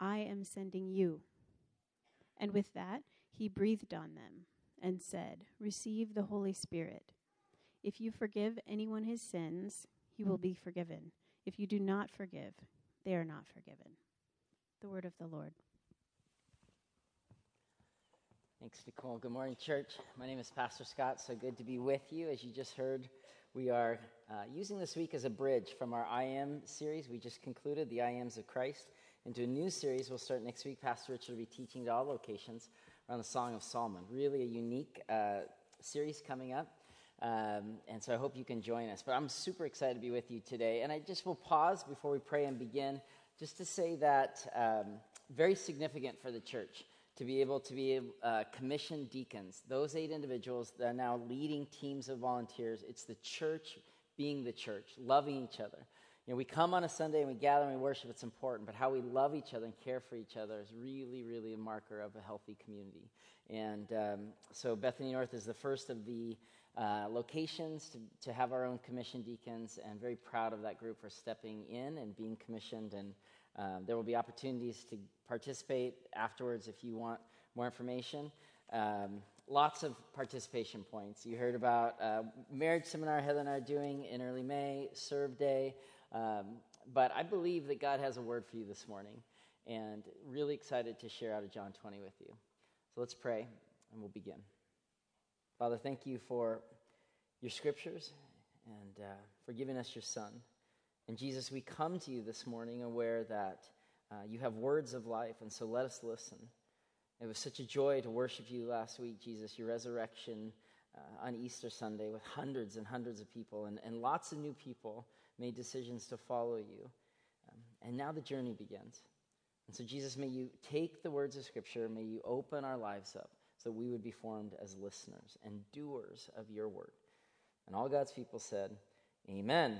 I am sending you. And with that, he breathed on them and said, Receive the Holy Spirit. If you forgive anyone his sins, he will be forgiven. If you do not forgive, they are not forgiven. The word of the Lord. Thanks, Nicole. Good morning, church. My name is Pastor Scott. So good to be with you. As you just heard, we are uh, using this week as a bridge from our I Am series. We just concluded the I Ams of Christ into a new series we'll start next week. Pastor Richard will be teaching at all locations around the Song of Solomon. Really a unique uh, series coming up. Um, and so I hope you can join us. But I'm super excited to be with you today. And I just will pause before we pray and begin just to say that um, very significant for the church to be able to be uh, commissioned deacons. Those eight individuals that are now leading teams of volunteers. It's the church being the church, loving each other. You know, we come on a Sunday and we gather and we worship, it's important, but how we love each other and care for each other is really, really a marker of a healthy community. And um, so Bethany North is the first of the uh, locations to, to have our own commissioned deacons, and very proud of that group for stepping in and being commissioned. And um, there will be opportunities to participate afterwards if you want more information. Um, lots of participation points. You heard about uh, marriage seminar Heather and I are doing in early May, Serve Day. Um, but I believe that God has a word for you this morning, and really excited to share out of John 20 with you. So let's pray, and we'll begin. Father, thank you for your scriptures and uh, for giving us your Son. And Jesus, we come to you this morning aware that uh, you have words of life, and so let us listen. It was such a joy to worship you last week, Jesus, your resurrection uh, on Easter Sunday with hundreds and hundreds of people and, and lots of new people made decisions to follow you. Um, and now the journey begins. And so, Jesus, may you take the words of Scripture, may you open our lives up so we would be formed as listeners and doers of your word. And all God's people said, Amen.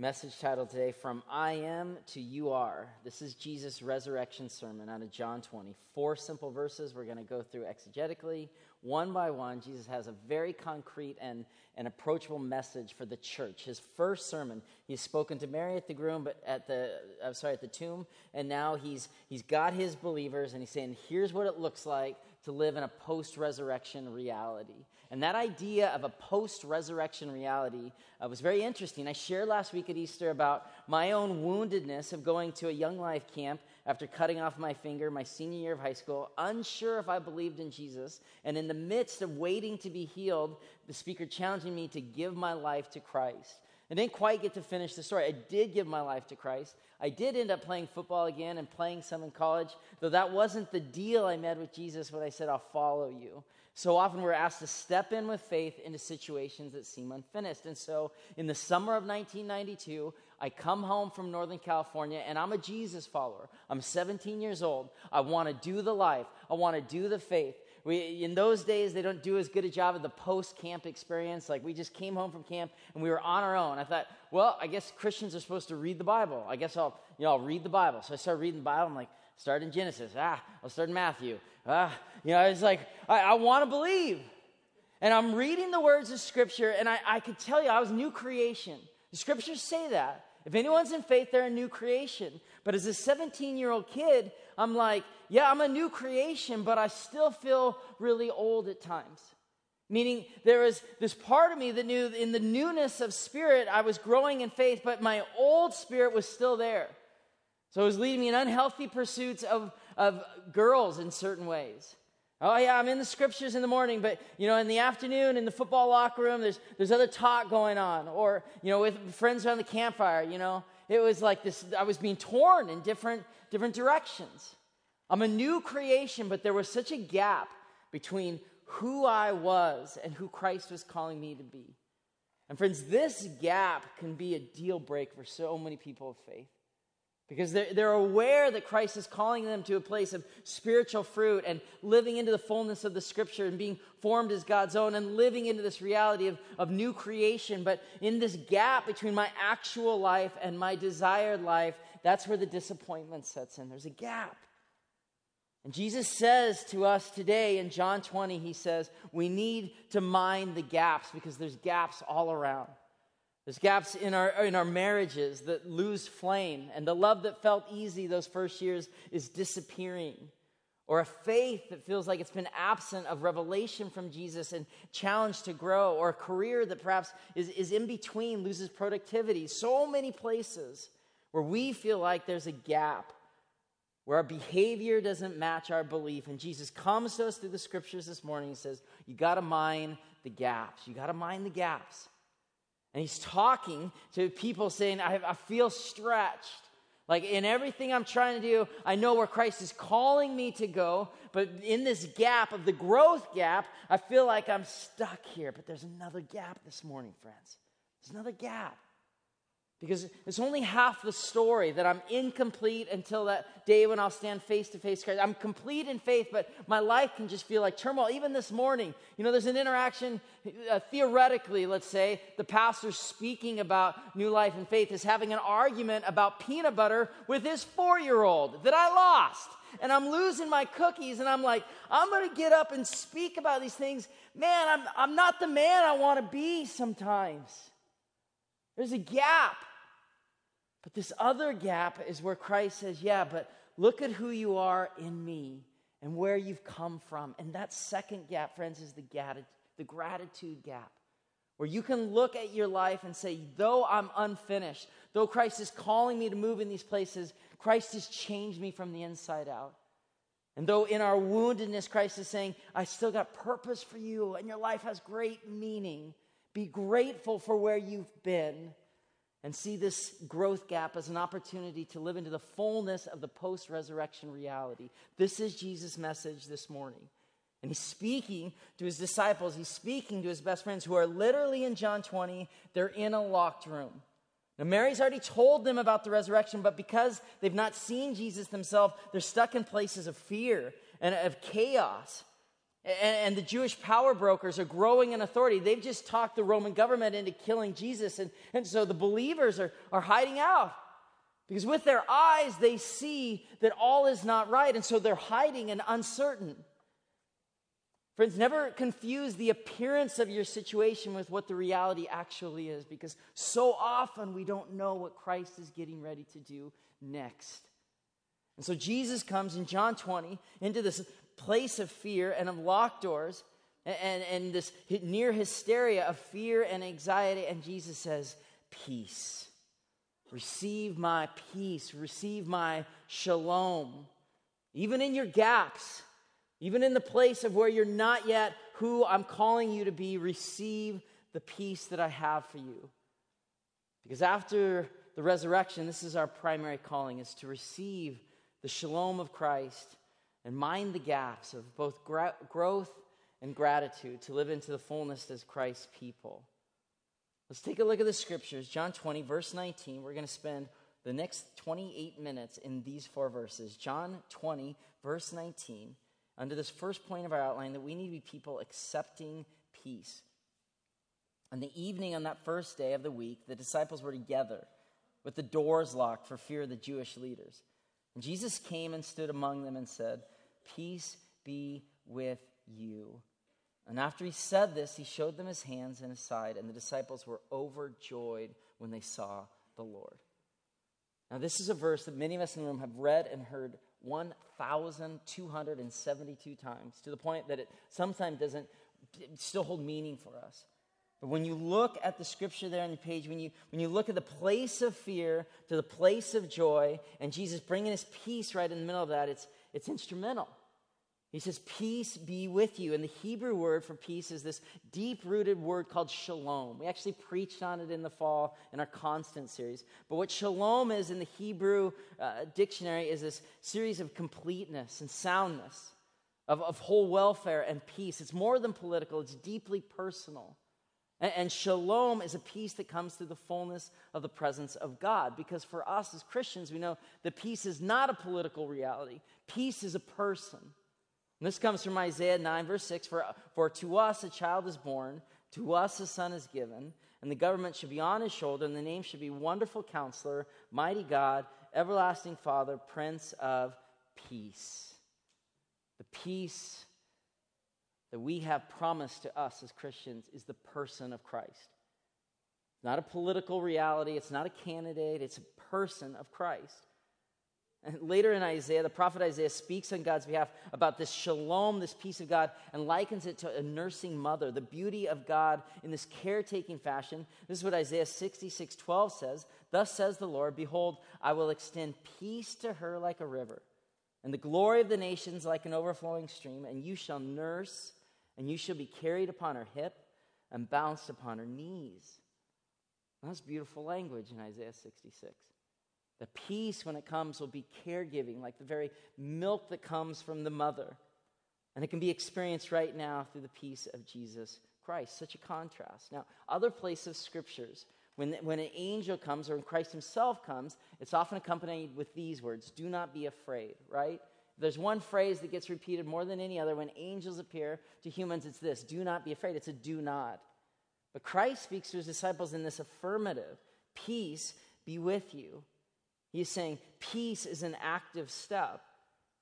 Message title today From I Am to You Are. This is Jesus' resurrection sermon out of John 20. Four simple verses we're going to go through exegetically, one by one. Jesus has a very concrete and, and approachable message for the church. His first sermon, he's spoken to Mary at the groom, but at the I'm sorry, at the tomb, and now he's he's got his believers and he's saying, here's what it looks like to live in a post resurrection reality. And that idea of a post resurrection reality uh, was very interesting. I shared last week at Easter about my own woundedness of going to a young life camp after cutting off my finger my senior year of high school, unsure if I believed in Jesus. And in the midst of waiting to be healed, the speaker challenging me to give my life to Christ. I didn't quite get to finish the story. I did give my life to Christ. I did end up playing football again and playing some in college, though that wasn't the deal I made with Jesus when I said, I'll follow you. So often we're asked to step in with faith into situations that seem unfinished. And so in the summer of 1992, I come home from Northern California and I'm a Jesus follower. I'm 17 years old. I want to do the life, I want to do the faith. We, in those days, they don't do as good a job of the post camp experience. Like, we just came home from camp and we were on our own. I thought, well, I guess Christians are supposed to read the Bible. I guess I'll, you know, I'll read the Bible. So I started reading the Bible. I'm like, start in Genesis. Ah, I'll start in Matthew. Ah, you know, it's like, I, I want to believe. And I'm reading the words of Scripture, and I, I could tell you I was new creation. The Scriptures say that. If anyone's in faith, they're a new creation. But as a 17 year old kid, I'm like, yeah, I'm a new creation, but I still feel really old at times. Meaning, there was this part of me that knew in the newness of spirit, I was growing in faith, but my old spirit was still there. So it was leading me in unhealthy pursuits of, of girls in certain ways. Oh, yeah, I'm in the scriptures in the morning, but, you know, in the afternoon, in the football locker room, there's, there's other talk going on. Or, you know, with friends around the campfire, you know, it was like this, I was being torn in different, different directions. I'm a new creation, but there was such a gap between who I was and who Christ was calling me to be. And friends, this gap can be a deal breaker for so many people of faith. Because they're, they're aware that Christ is calling them to a place of spiritual fruit and living into the fullness of the scripture and being formed as God's own and living into this reality of, of new creation. But in this gap between my actual life and my desired life, that's where the disappointment sets in. There's a gap. And Jesus says to us today in John 20, He says, we need to mind the gaps because there's gaps all around. There's gaps in our, in our marriages that lose flame, and the love that felt easy those first years is disappearing. Or a faith that feels like it's been absent of revelation from Jesus and challenged to grow, or a career that perhaps is, is in between, loses productivity. So many places where we feel like there's a gap, where our behavior doesn't match our belief. And Jesus comes to us through the scriptures this morning and says, You got to mind the gaps. You got to mind the gaps. And he's talking to people saying, I, I feel stretched. Like in everything I'm trying to do, I know where Christ is calling me to go, but in this gap of the growth gap, I feel like I'm stuck here. But there's another gap this morning, friends. There's another gap. Because it's only half the story that I'm incomplete until that day when I'll stand face to face Christ. I'm complete in faith, but my life can just feel like turmoil. Even this morning, you know, there's an interaction, uh, theoretically, let's say, the pastor speaking about new life and faith is having an argument about peanut butter with his four year old that I lost. And I'm losing my cookies, and I'm like, I'm going to get up and speak about these things. Man, I'm, I'm not the man I want to be sometimes. There's a gap. But this other gap is where Christ says, Yeah, but look at who you are in me and where you've come from. And that second gap, friends, is the, the gratitude gap. Where you can look at your life and say, though I'm unfinished, though Christ is calling me to move in these places, Christ has changed me from the inside out. And though in our woundedness, Christ is saying, I still got purpose for you and your life has great meaning. Be grateful for where you've been and see this growth gap as an opportunity to live into the fullness of the post resurrection reality. This is Jesus' message this morning. And he's speaking to his disciples, he's speaking to his best friends who are literally in John 20, they're in a locked room. Now, Mary's already told them about the resurrection, but because they've not seen Jesus themselves, they're stuck in places of fear and of chaos. And, the Jewish power brokers are growing in authority. They've just talked the Roman government into killing Jesus. And, and so the believers are, are hiding out because with their eyes they see that all is not right. And so they're hiding and uncertain. Friends, never confuse the appearance of your situation with what the reality actually is because so often we don't know what Christ is getting ready to do next. And so Jesus comes in John 20 into this place of fear and of locked doors and, and, this near hysteria of fear and anxiety. And Jesus says, Peace. Receive my peace. Receive my shalom. Even in your gaps, even in the place of where you're not yet who I'm calling you to be, receive the peace that I have for you. Because after the resurrection, this is our primary calling, is to receive the shalom of Christ and mind the gaps of both gra- growth and gratitude to live into the fullness as Christ's people. Let's take a look at the scriptures. John 20, verse 19. We're going to spend the next 28 minutes in these four verses. John 20, verse 19. Under this first point of our outline, that we need to be people accepting peace. On the evening on that first day of the week, the disciples were together with the doors locked for fear of the Jewish leaders. And Jesus came and stood among them and said, Peace be with you. And after he said this, he showed them his hands and his side, and the disciples were overjoyed when they saw the Lord. Now, this is a verse that many of us in the room have read and heard 1,272 times to the point that it sometimes doesn't still hold meaning for us. But when you look at the scripture there on the page, when you, when you look at the place of fear to the place of joy, and Jesus bringing his peace right in the middle of that, it's, it's instrumental. He says, Peace be with you. And the Hebrew word for peace is this deep rooted word called shalom. We actually preached on it in the fall in our constant series. But what shalom is in the Hebrew uh, dictionary is this series of completeness and soundness, of, of whole welfare and peace. It's more than political, it's deeply personal. And, and shalom is a peace that comes through the fullness of the presence of God. Because for us as Christians, we know that peace is not a political reality, peace is a person. And this comes from Isaiah 9, verse 6 For, for to us a child is born, to us a son is given, and the government should be on his shoulder, and the name should be Wonderful Counselor, Mighty God, Everlasting Father, Prince of Peace. The peace that we have promised to us as Christians is the person of Christ. Not a political reality, it's not a candidate, it's a person of Christ. And later in Isaiah, the prophet Isaiah speaks on God's behalf about this shalom, this peace of God, and likens it to a nursing mother, the beauty of God in this caretaking fashion. This is what Isaiah 66 12 says. Thus says the Lord, Behold, I will extend peace to her like a river, and the glory of the nations like an overflowing stream, and you shall nurse and you shall be carried upon her hip and bounced upon her knees. That's beautiful language in Isaiah 66. The peace when it comes will be caregiving, like the very milk that comes from the mother. And it can be experienced right now through the peace of Jesus Christ. Such a contrast. Now, other places of scriptures, when, when an angel comes or when Christ himself comes, it's often accompanied with these words do not be afraid, right? there's one phrase that gets repeated more than any other when angels appear to humans, it's this do not be afraid. It's a do not. But Christ speaks to his disciples in this affirmative peace be with you. He's saying peace is an active step.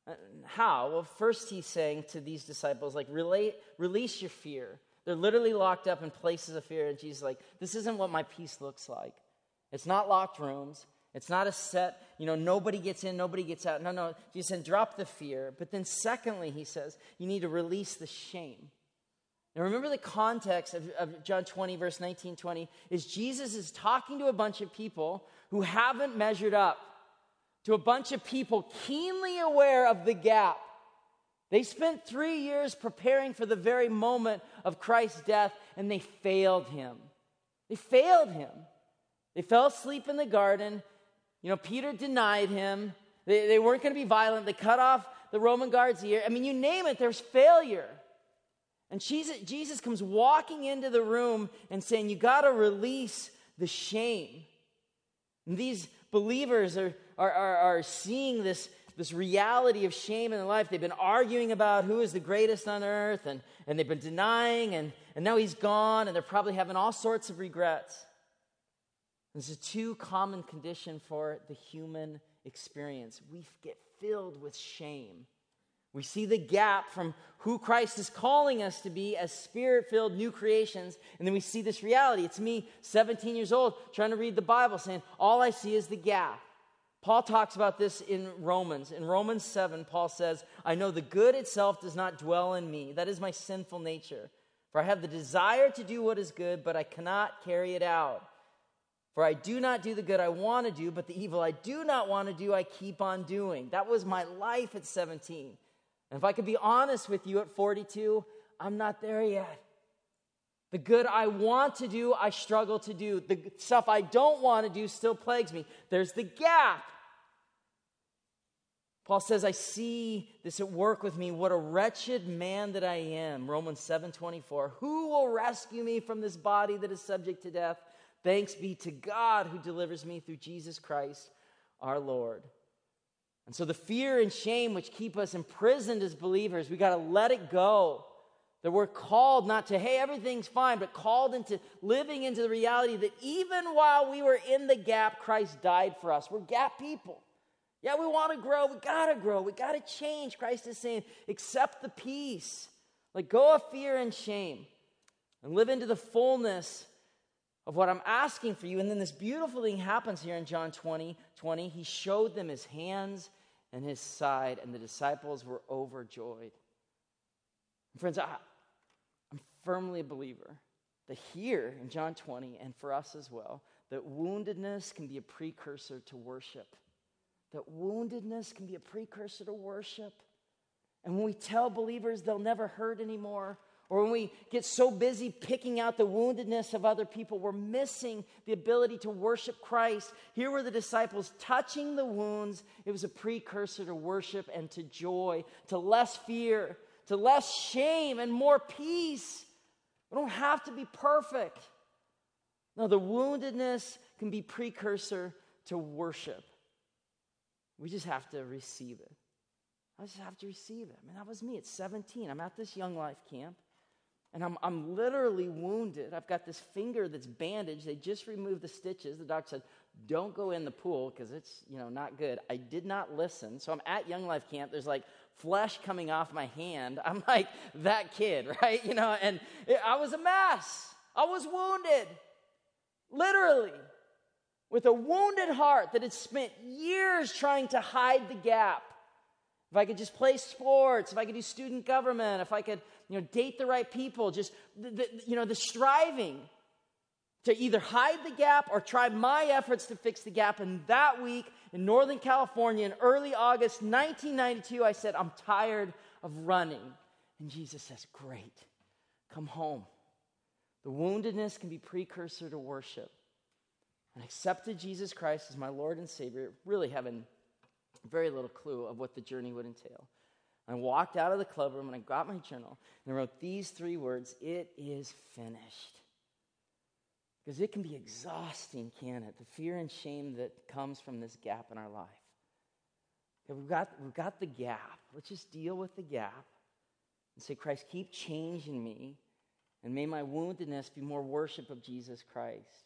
Uh, how? Well, first he's saying to these disciples, like, relate, release your fear. They're literally locked up in places of fear, and Jesus like, this isn't what my peace looks like. It's not locked rooms. It's not a set, you know, nobody gets in, nobody gets out. No, no. Jesus said, drop the fear. But then, secondly, he says, you need to release the shame. Now, remember the context of, of John 20, verse 19, 20, is Jesus is talking to a bunch of people who haven't measured up, to a bunch of people keenly aware of the gap. They spent three years preparing for the very moment of Christ's death, and they failed him. They failed him. They fell asleep in the garden. You know, Peter denied him. They, they weren't going to be violent. They cut off the Roman guard's ear. I mean, you name it, there's failure. And Jesus, Jesus comes walking into the room and saying, You got to release the shame. And these believers are, are, are, are, seeing this, this reality of shame in their life. They've been arguing about who is the greatest on earth, and, and they've been denying, and, and now he's gone, and they're probably having all sorts of regrets. This is a too common condition for the human experience. We get filled with shame. We see the gap from who Christ is calling us to be as spirit filled new creations, and then we see this reality. It's me, 17 years old, trying to read the Bible, saying, All I see is the gap. Paul talks about this in Romans. In Romans 7, Paul says, I know the good itself does not dwell in me. That is my sinful nature. For I have the desire to do what is good, but I cannot carry it out. For I do not do the good I want to do, but the evil I do not want to do, I keep on doing. That was my life at 17. And if I could be honest with you at 42, I'm not there yet. The good I want to do, I struggle to do. The stuff I don't want to do still plagues me. There's the gap. Paul says, I see this at work with me. What a wretched man that I am. Romans 7 24. Who will rescue me from this body that is subject to death? Thanks be to God who delivers me through Jesus Christ our Lord. And so the fear and shame which keep us imprisoned as believers, we got to let it go. That we're called not to, hey, everything's fine, but called into living into the reality that even while we were in the gap, Christ died for us. We're gap people. Yeah, we want to grow. We got to grow. We got to change. Christ is saying, accept the peace. Let go of fear and shame and live into the fullness of what I'm asking for you. And then this beautiful thing happens here in John 20 20. He showed them his hands and his side, and the disciples were overjoyed. And friends, I, I'm firmly a believer that here in John 20, and for us as well, that woundedness can be a precursor to worship. That woundedness can be a precursor to worship. And when we tell believers they'll never hurt anymore, or when we get so busy picking out the woundedness of other people, we're missing the ability to worship Christ. Here were the disciples touching the wounds. It was a precursor to worship and to joy, to less fear, to less shame, and more peace. We don't have to be perfect. No, the woundedness can be precursor to worship. We just have to receive it. I just have to receive it. I mean, that was me at 17. I'm at this young life camp, and I'm, I'm literally wounded. I've got this finger that's bandaged. They just removed the stitches. The doctor said, don't go in the pool because it's, you know, not good. I did not listen. So I'm at Young Life Camp. There's like flesh coming off my hand. I'm like that kid, right? You know, and it, I was a mess. I was wounded, literally, with a wounded heart that had spent years trying to hide the gap. If I could just play sports, if I could do student government, if I could, you know, date the right people, just, the, the, you know, the striving to either hide the gap or try my efforts to fix the gap. And that week in Northern California in early August 1992, I said, I'm tired of running. And Jesus says, Great, come home. The woundedness can be precursor to worship. And accepted Jesus Christ as my Lord and Savior, really having very little clue of what the journey would entail. I walked out of the club room and I got my journal and I wrote these three words It is finished. Because it can be exhausting, can it? The fear and shame that comes from this gap in our life. We've, got, we've got the gap. Let's just deal with the gap and say, Christ, keep changing me, and may my woundedness be more worship of Jesus Christ.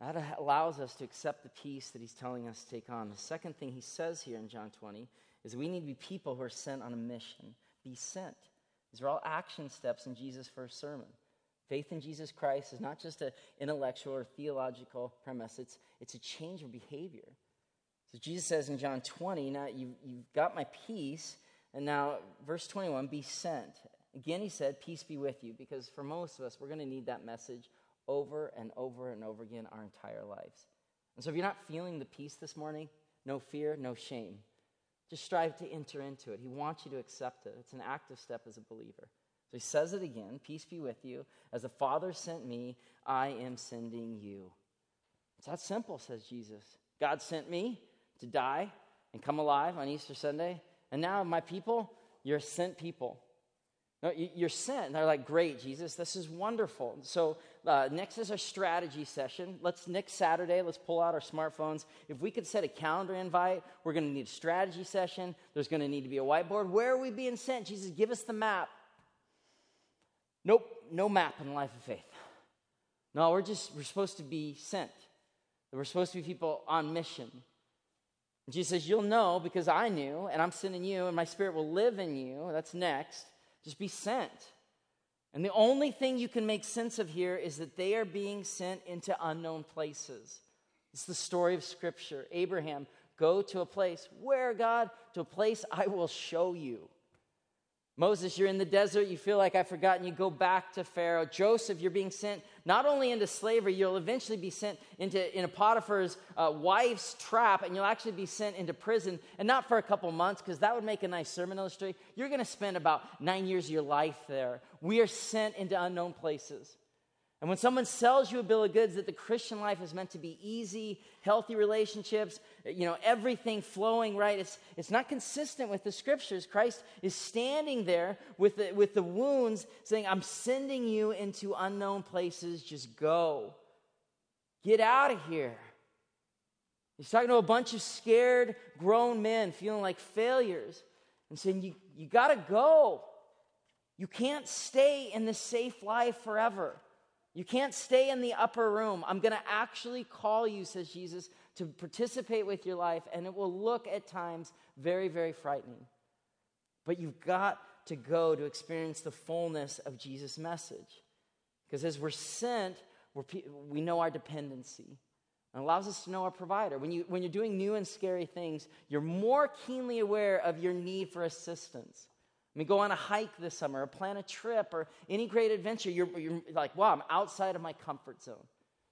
That allows us to accept the peace that he's telling us to take on. The second thing he says here in John 20 is we need to be people who are sent on a mission. Be sent. These are all action steps in Jesus' first sermon. Faith in Jesus Christ is not just an intellectual or theological premise, it's, it's a change of behavior. So Jesus says in John 20, now you, you've got my peace, and now verse 21, be sent. Again, he said, Peace be with you, because for most of us, we're going to need that message over and over and over again our entire lives. And so if you're not feeling the peace this morning, no fear, no shame. Just strive to enter into it. He wants you to accept it. It's an active step as a believer. So he says it again Peace be with you. As the Father sent me, I am sending you. It's that simple, says Jesus. God sent me to die and come alive on Easter Sunday. And now, my people, you're sent people. No, you're sent. And they're like, great, Jesus, this is wonderful. So, uh, next is our strategy session. Let's, next Saturday, let's pull out our smartphones. If we could set a calendar invite, we're going to need a strategy session. There's going to need to be a whiteboard. Where are we being sent? Jesus, give us the map. Nope, no map in the life of faith. No, we're just, we're supposed to be sent. We're supposed to be people on mission. And Jesus says, You'll know because I knew, and I'm sending you, and my spirit will live in you. That's next. Just be sent. And the only thing you can make sense of here is that they are being sent into unknown places. It's the story of Scripture. Abraham, go to a place. Where, God? To a place I will show you. Moses, you're in the desert, you feel like I've forgotten, you go back to Pharaoh. Joseph, you're being sent not only into slavery, you'll eventually be sent into in a Potiphar's uh, wife's trap, and you'll actually be sent into prison, and not for a couple months, because that would make a nice sermon illustration. You're going to spend about nine years of your life there. We are sent into unknown places. And when someone sells you a bill of goods that the Christian life is meant to be easy, healthy relationships, you know, everything flowing right, it's, it's not consistent with the scriptures. Christ is standing there with the, with the wounds saying, I'm sending you into unknown places, just go. Get out of here. He's talking to a bunch of scared grown men feeling like failures and saying, You, you got to go. You can't stay in this safe life forever. You can't stay in the upper room. I'm going to actually call you, says Jesus, to participate with your life, and it will look at times very, very frightening. But you've got to go to experience the fullness of Jesus' message. Because as we're sent, we're, we know our dependency. It allows us to know our provider. When, you, when you're doing new and scary things, you're more keenly aware of your need for assistance. I mean, go on a hike this summer or plan a trip or any great adventure. You're, you're like, wow, I'm outside of my comfort zone.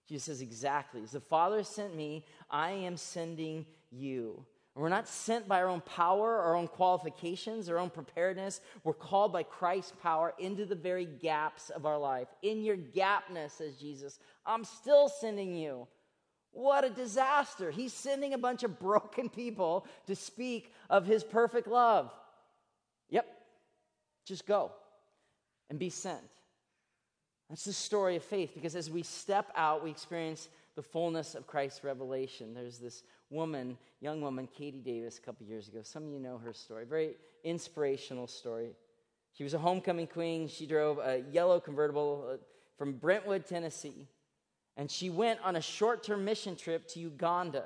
Jesus says, exactly. As the Father sent me, I am sending you. And we're not sent by our own power, our own qualifications, our own preparedness. We're called by Christ's power into the very gaps of our life. In your gapness, says Jesus, I'm still sending you. What a disaster. He's sending a bunch of broken people to speak of his perfect love. Yep, just go and be sent. That's the story of faith because as we step out, we experience the fullness of Christ's revelation. There's this woman, young woman, Katie Davis, a couple years ago. Some of you know her story. Very inspirational story. She was a homecoming queen. She drove a yellow convertible uh, from Brentwood, Tennessee. And she went on a short term mission trip to Uganda.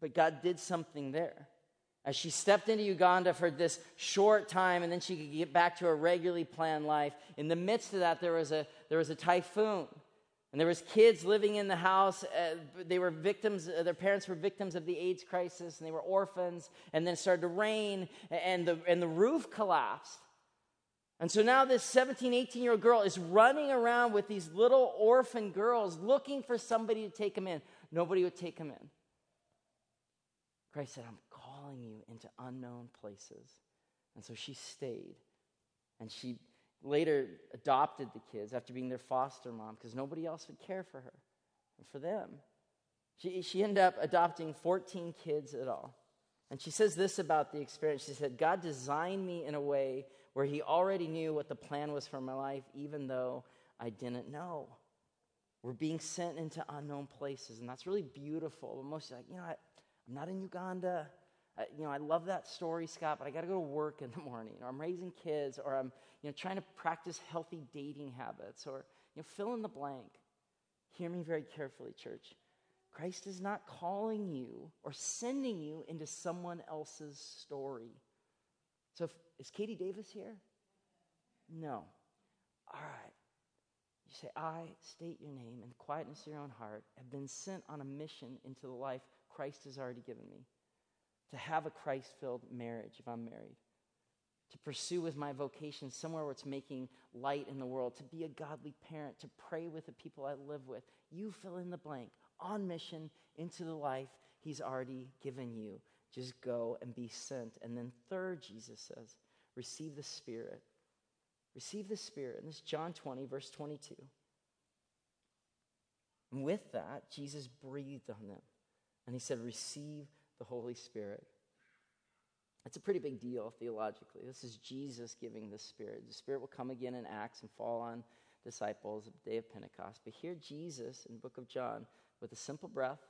But God did something there. As she stepped into Uganda for this short time, and then she could get back to her regularly planned life, in the midst of that, there was a, there was a typhoon. And there was kids living in the house. Uh, they were victims. Uh, their parents were victims of the AIDS crisis, and they were orphans. And then it started to rain, and the and the roof collapsed. And so now this 17, 18 year old girl is running around with these little orphan girls, looking for somebody to take them in. Nobody would take them in. Christ said, "I'm calling you into unknown places," and so she stayed, and she later adopted the kids after being their foster mom because nobody else would care for her and for them. She, she ended up adopting 14 kids at all. And she says this about the experience. She said, God designed me in a way where He already knew what the plan was for my life, even though I didn't know. We're being sent into unknown places, and that's really beautiful. But most like, you know, I, I'm not in Uganda. I, you know, I love that story, Scott, but I got to go to work in the morning, or I'm raising kids, or I'm you know, trying to practice healthy dating habits, or you know, fill in the blank. Hear me very carefully, church. Christ is not calling you or sending you into someone else's story. So, if, is Katie Davis here? No. All right. You say, I, state your name, in the quietness of your own heart, have been sent on a mission into the life Christ has already given me to have a Christ filled marriage if I'm married, to pursue with my vocation somewhere where it's making light in the world, to be a godly parent, to pray with the people I live with. You fill in the blank, on mission into the life He's already given you. Just go and be sent. And then, third, Jesus says, receive the Spirit. Receive the Spirit. And this is John 20, verse 22. And with that, Jesus breathed on them. And he said, Receive the Holy Spirit. It's a pretty big deal theologically. This is Jesus giving the Spirit. The Spirit will come again in Acts and fall on disciples at the day of Pentecost. But here, Jesus in the book of John, with a simple breath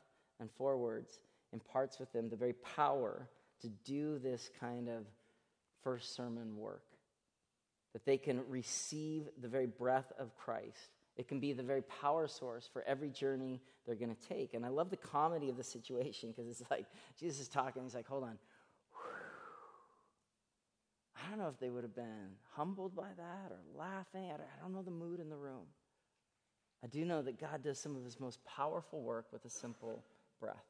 and four words, imparts with them the very power to do this kind of first sermon work. That they can receive the very breath of Christ it can be the very power source for every journey they're going to take. And I love the comedy of the situation because it's like Jesus is talking. He's like, hold on. I don't know if they would have been humbled by that or laughing. I don't know the mood in the room. I do know that God does some of his most powerful work with a simple breath.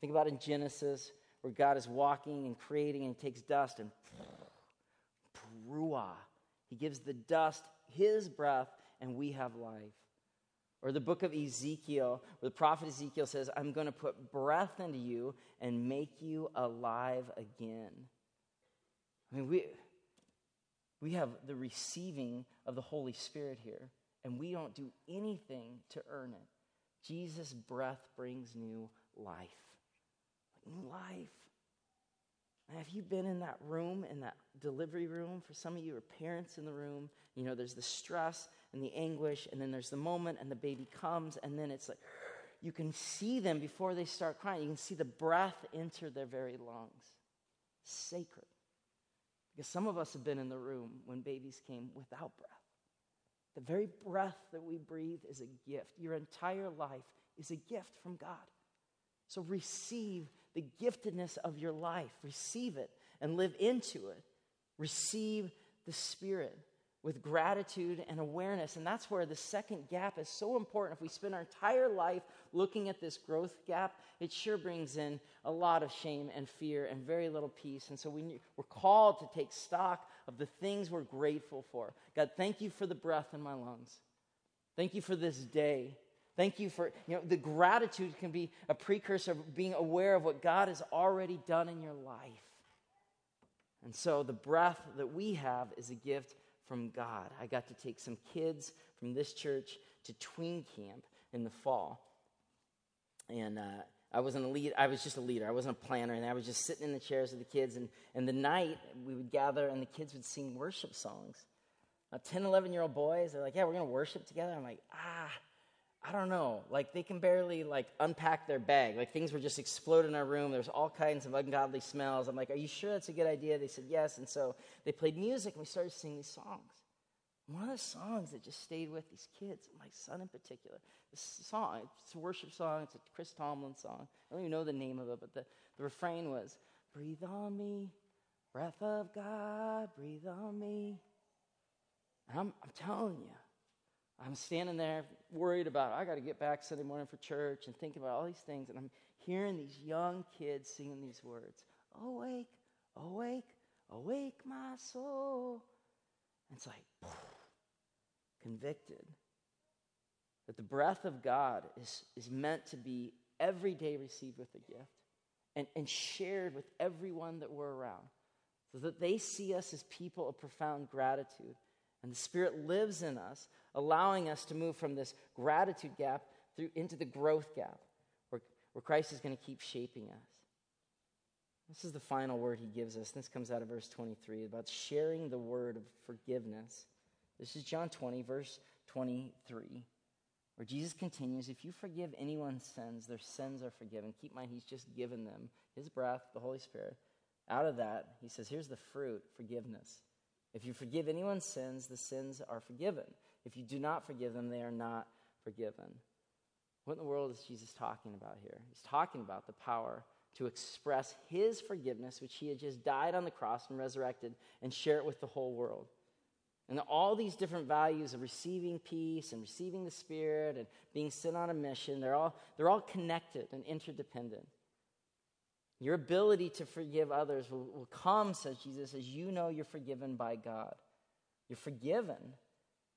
Think about in Genesis where God is walking and creating and takes dust and. He gives the dust his breath and we have life. Or the book of Ezekiel, where the prophet Ezekiel says, I'm going to put breath into you and make you alive again. I mean, we, we have the receiving of the Holy Spirit here, and we don't do anything to earn it. Jesus' breath brings new life. New life. Have you been in that room, in that delivery room? For some of you, are parents in the room. You know, there's the stress and the anguish, and then there's the moment, and the baby comes, and then it's like you can see them before they start crying. You can see the breath enter their very lungs. Sacred. Because some of us have been in the room when babies came without breath. The very breath that we breathe is a gift. Your entire life is a gift from God. So receive the giftedness of your life. Receive it and live into it. Receive the Spirit with gratitude and awareness. And that's where the second gap is so important. If we spend our entire life looking at this growth gap, it sure brings in a lot of shame and fear and very little peace. And so we, we're called to take stock of the things we're grateful for. God, thank you for the breath in my lungs. Thank you for this day. Thank you for, you know, the gratitude can be a precursor of being aware of what God has already done in your life. And so the breath that we have is a gift from God. I got to take some kids from this church to tween camp in the fall. And uh, I wasn't a lead, I was just a leader. I wasn't a planner. And I was just sitting in the chairs with the kids. And, and the night we would gather and the kids would sing worship songs. uh, 10, 11 year old boys, they're like, yeah, we're going to worship together. I'm like, ah, I don't know. Like they can barely like unpack their bag. Like things were just exploding in our room. There's all kinds of ungodly smells. I'm like, are you sure that's a good idea? They said yes. And so they played music and we started singing these songs. One of the songs that just stayed with these kids, my son in particular, this song, it's a worship song, it's a Chris Tomlin song. I don't even know the name of it, but the, the refrain was, Breathe on me, breath of God, breathe on me. And I'm, I'm telling you, I'm standing there worried about, I got to get back Sunday morning for church and thinking about all these things. And I'm hearing these young kids singing these words Awake, awake, awake, my soul. And it's like, convicted that the breath of God is, is meant to be every day received with a gift and, and shared with everyone that we're around so that they see us as people of profound gratitude and the Spirit lives in us, allowing us to move from this gratitude gap through into the growth gap, where, where Christ is going to keep shaping us. This is the final word he gives us. This comes out of verse 23 about sharing the word of forgiveness. This is John 20, verse 23, where Jesus continues If you forgive anyone's sins, their sins are forgiven. Keep in mind, he's just given them his breath, the Holy Spirit. Out of that, he says, Here's the fruit forgiveness. If you forgive anyone's sins, the sins are forgiven. If you do not forgive them, they are not forgiven. What in the world is Jesus talking about here? He's talking about the power to express his forgiveness, which he had just died on the cross and resurrected, and share it with the whole world. And all these different values of receiving peace and receiving the Spirit and being sent on a mission, they're all, they're all connected and interdependent. Your ability to forgive others will, will come, says Jesus, as you know you're forgiven by God. You're forgiven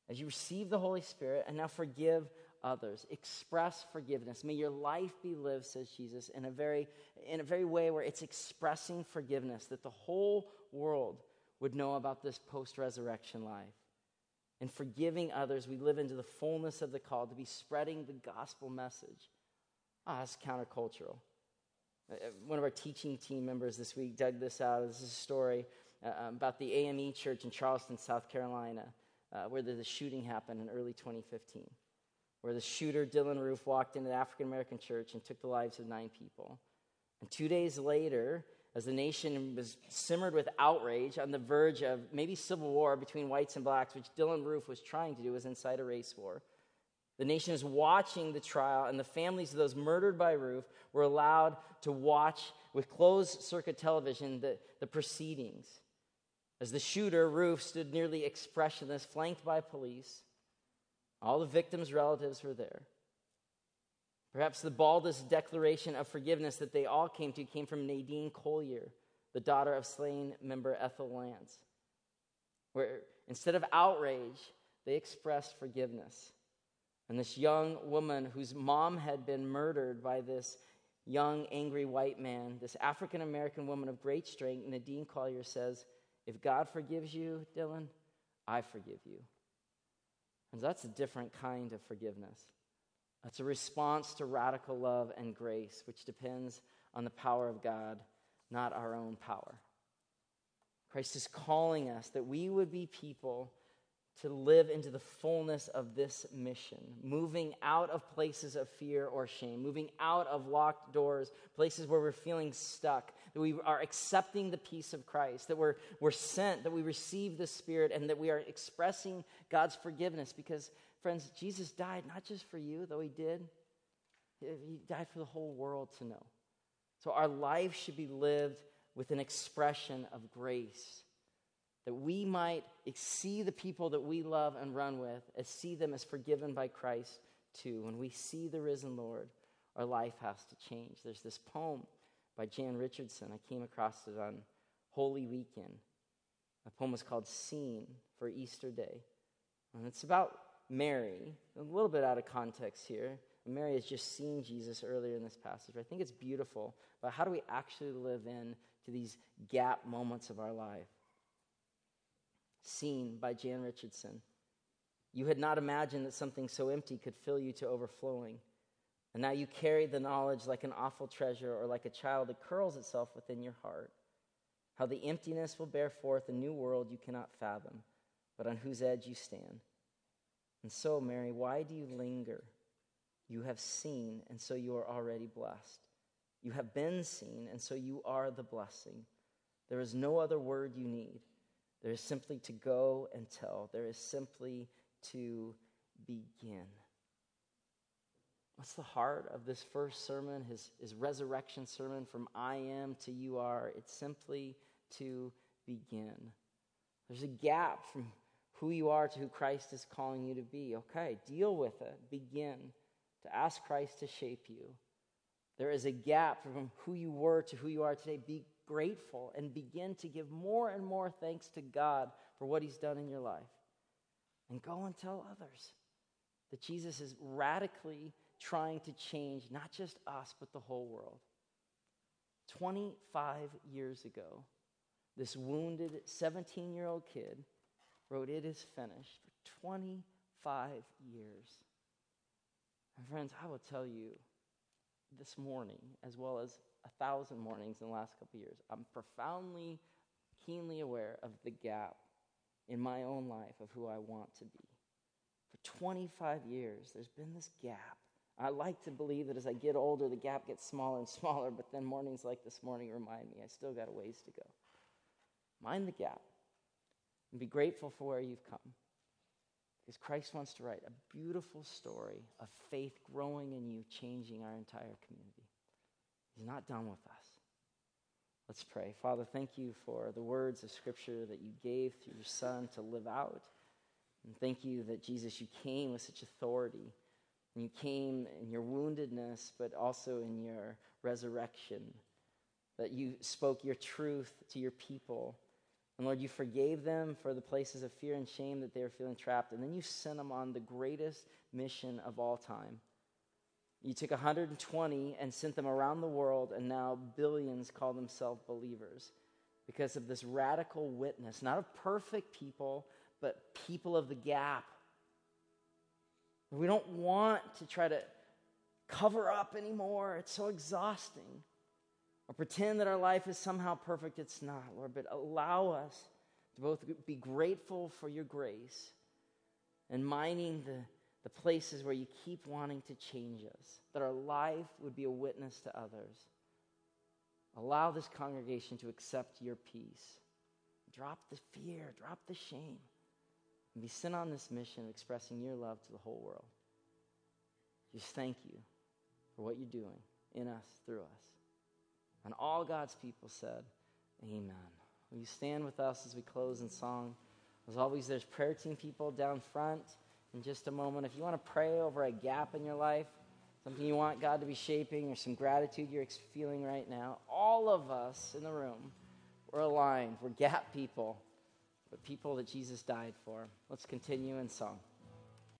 as you receive the Holy Spirit, and now forgive others. Express forgiveness. May your life be lived, says Jesus, in a very, in a very way where it's expressing forgiveness, that the whole world would know about this post resurrection life. And forgiving others, we live into the fullness of the call to be spreading the gospel message. Ah, it's countercultural. Uh, one of our teaching team members this week dug this out. This is a story uh, um, about the AME church in Charleston, South Carolina, uh, where the, the, shooting happened in early 2015, where the shooter, Dylann Roof, walked into the African American church and took the lives of nine people. And two days later, as the nation was simmered with outrage on the verge of maybe civil war between whites and blacks, which Dylann Roof was trying to do, was incite a race war. The nation is watching the trial, and the families of those murdered by Roof were allowed to watch with closed circuit television the, the proceedings. As the shooter, Roof, stood nearly expressionless, flanked by police. All the victims' relatives were there. Perhaps the baldest declaration of forgiveness that they all came to came from Nadine Collier, the daughter of slain member Ethel Lance, where instead of outrage, they expressed forgiveness. And this young woman whose mom had been murdered by this young, angry white man, this African American woman of great strength, Nadine Collier says, If God forgives you, Dylann, I forgive you. And that's a different kind of forgiveness. It's a response to radical love and grace, which depends on the power of God, not our own power. Christ is calling us that we would be people to live into the fullness of this mission, moving out of places of fear or shame, moving out of locked doors, places where we're feeling stuck, that we are accepting the peace of Christ, that we're, we're sent, that we receive the Spirit, and that we are expressing God's forgiveness. Because, friends, Jesus died not just for you, though He did, He died for the whole world to know. So our life should be lived with an expression of grace that we might see the people that we love and run with as see them as forgiven by Christ too. When we see the risen Lord, our life has to change. There's this poem by Jan Richardson. I came across it on Holy Weekend. The poem is called Seen for Easter Day. And it's about Mary, a little bit out of context here. Mary has just seen Jesus earlier in this passage. I think it's beautiful, but how do we actually live in to these gap moments of our life? Seen by Jan Richardson. You had not imagined that something so empty could fill you to overflowing. And now you carry the knowledge like an awful treasure or like a child that curls itself within your heart. How the emptiness will bear forth a new world you cannot fathom. but on whose edge you stand. And so, Mary, why do you linger? You have seen, and so you are already blessed. You have been seen, and so you are the blessing. There is no other word you need. There is simply to go and tell. There is simply to begin. What's the heart of this first sermon, his, his resurrection sermon from I am to you are? It's simply to begin. There's a gap from who you are to who Christ is calling you to be. Okay, deal with it. Begin to ask Christ to shape you. There is a gap from who you were to who you are today. Be grateful and begin to give more and more thanks to God for what He's done in your life. And go and tell others that Jesus is radically trying to change not just us, but the whole world. 25 years ago, this wounded 17 year old kid wrote, It is finished for 25 years. And friends, I will tell you this morning, as well as a thousand mornings in the last couple years, I'm profoundly, keenly aware of the gap in my own life of who I want to be. For 25 years, there's been this gap. I like to believe that as I get older, the gap gets smaller and smaller, but then mornings like this morning remind me I still got a ways to go. Mind the gap and be grateful for where you've come. Because Christ wants to write a beautiful story of faith growing in you, changing our entire community. He's not done with us. Let's pray. Father, thank you for the words of Scripture that you gave through your Son to live out. And thank you that, Jesus, you came with such authority. And you came in your woundedness, but also in your resurrection. That you spoke your truth to your people and Lord, you forgave them for the places of fear and shame that they were feeling trapped. And then you sent them on the greatest mission of all time. You took 120 and sent them around the world, and now billions call themselves believers because of this radical witness, not of perfect people, but people of the gap. We don't want to try to cover up anymore, it's so exhausting or pretend that our life is somehow perfect. It's not, Lord, but allow us to both be grateful for your grace and mining the, the places where you keep wanting to change us, that our life would be a witness to others. Allow this congregation to accept your peace. Drop the fear, drop the shame, and be sent on this mission of expressing your love to the whole world. Just thank you for what you're doing in us, through us. And all God's people said, Amen. Will you stand with us as we close in song? As always, there's prayer team people down front in just a moment. If you want to pray over a gap in your life, something you want God to be shaping, or some gratitude you're feeling right now, all of us in the room, we're aligned. We're gap people, but people that Jesus died for. Let's continue in song.